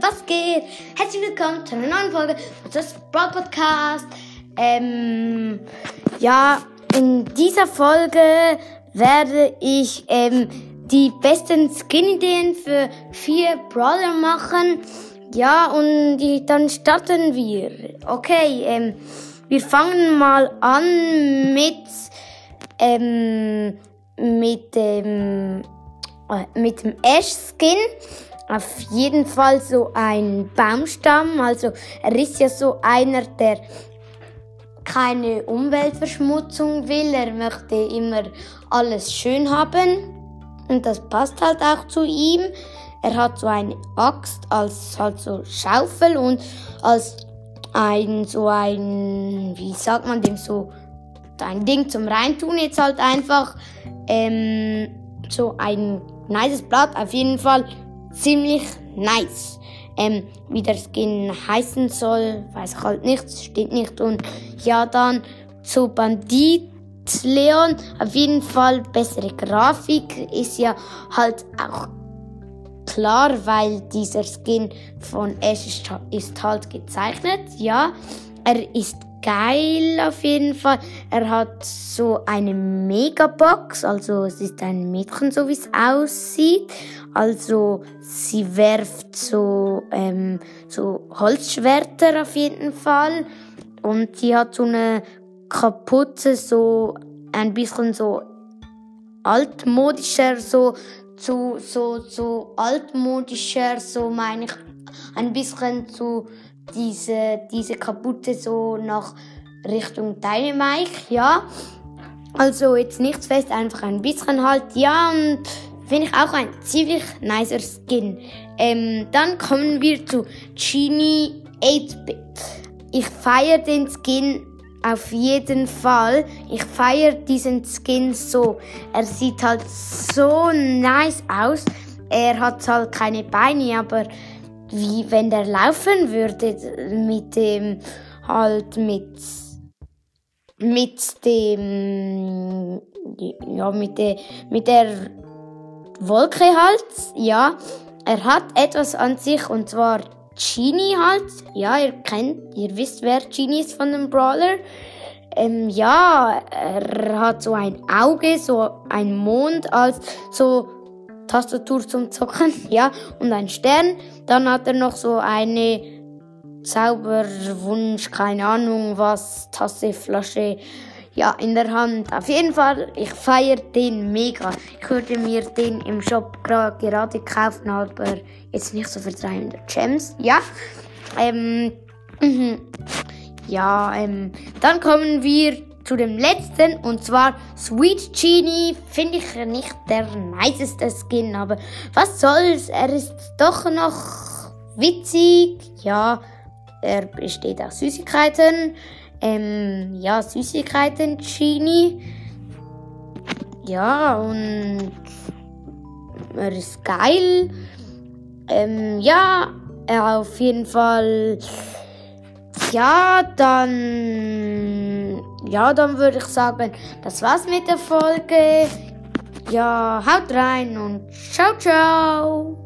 was geht? Herzlich willkommen zu einer neuen Folge des Broad Podcast. Ähm, ja, in dieser Folge werde ich ähm, die besten Skin-Ideen für vier Brawler machen. Ja, und die, dann starten wir. Okay, ähm, wir fangen mal an mit, ähm, mit dem, äh, mit dem Ash-Skin auf jeden Fall so ein Baumstamm. Also er ist ja so einer, der keine Umweltverschmutzung will. Er möchte immer alles schön haben. Und das passt halt auch zu ihm. Er hat so eine Axt als halt so Schaufel und als ein so ein, wie sagt man dem so, ein Ding zum Reintun jetzt halt einfach ähm, so ein nices Blatt. Auf jeden Fall ziemlich nice. Ähm, wie der Skin heißen soll, weiß ich halt nicht, steht nicht. Und ja, dann zu Bandit Leon, auf jeden Fall bessere Grafik, ist ja halt auch klar, weil dieser Skin von Ash ist, ist halt gezeichnet, ja. Er ist geil auf jeden Fall. Er hat so eine Megabox, also es ist ein Mädchen, so wie es aussieht. Also sie werft so, ähm, so Holzschwerter auf jeden Fall. Und sie hat so eine Kapuze, so ein bisschen so altmodischer, so, so, so, so altmodischer, so meine ich, ein bisschen so diese, diese Kaputte so nach Richtung Dynamite, ja. Also jetzt nichts fest, einfach ein bisschen halt, ja, und finde ich auch ein ziemlich nicer Skin. Ähm, dann kommen wir zu Genie 8-Bit. Ich feiere den Skin auf jeden Fall. Ich feiere diesen Skin so. Er sieht halt so nice aus. Er hat halt keine Beine, aber wie wenn der laufen würde mit dem halt mit mit dem ja mit der mit der Wolke halt ja. Er hat etwas an sich und zwar Genie halt. Ja ihr kennt ihr wisst wer Genie ist von dem Brawler. Ähm, ja er hat so ein Auge so ein Mond als so Tastatur zum Zocken, ja, und ein Stern. Dann hat er noch so eine Zauberwunsch, keine Ahnung was, Tasse, Flasche, ja, in der Hand. Auf jeden Fall, ich feiere den mega. Ich würde mir den im Shop gerade kaufen, aber jetzt nicht so für 300 Gems, ja. Ähm, ja, ähm, dann kommen wir zu dem letzten und zwar Sweet Genie. Finde ich nicht der niceste Skin, aber was soll's? Er ist doch noch witzig. Ja, er besteht aus Süßigkeiten. Ähm, ja, Süßigkeiten Genie. Ja, und er ist geil. Ähm, ja, auf jeden Fall. Ja, dann ja, dann würde ich sagen, das war's mit der Folge. Ja, haut rein und ciao, ciao.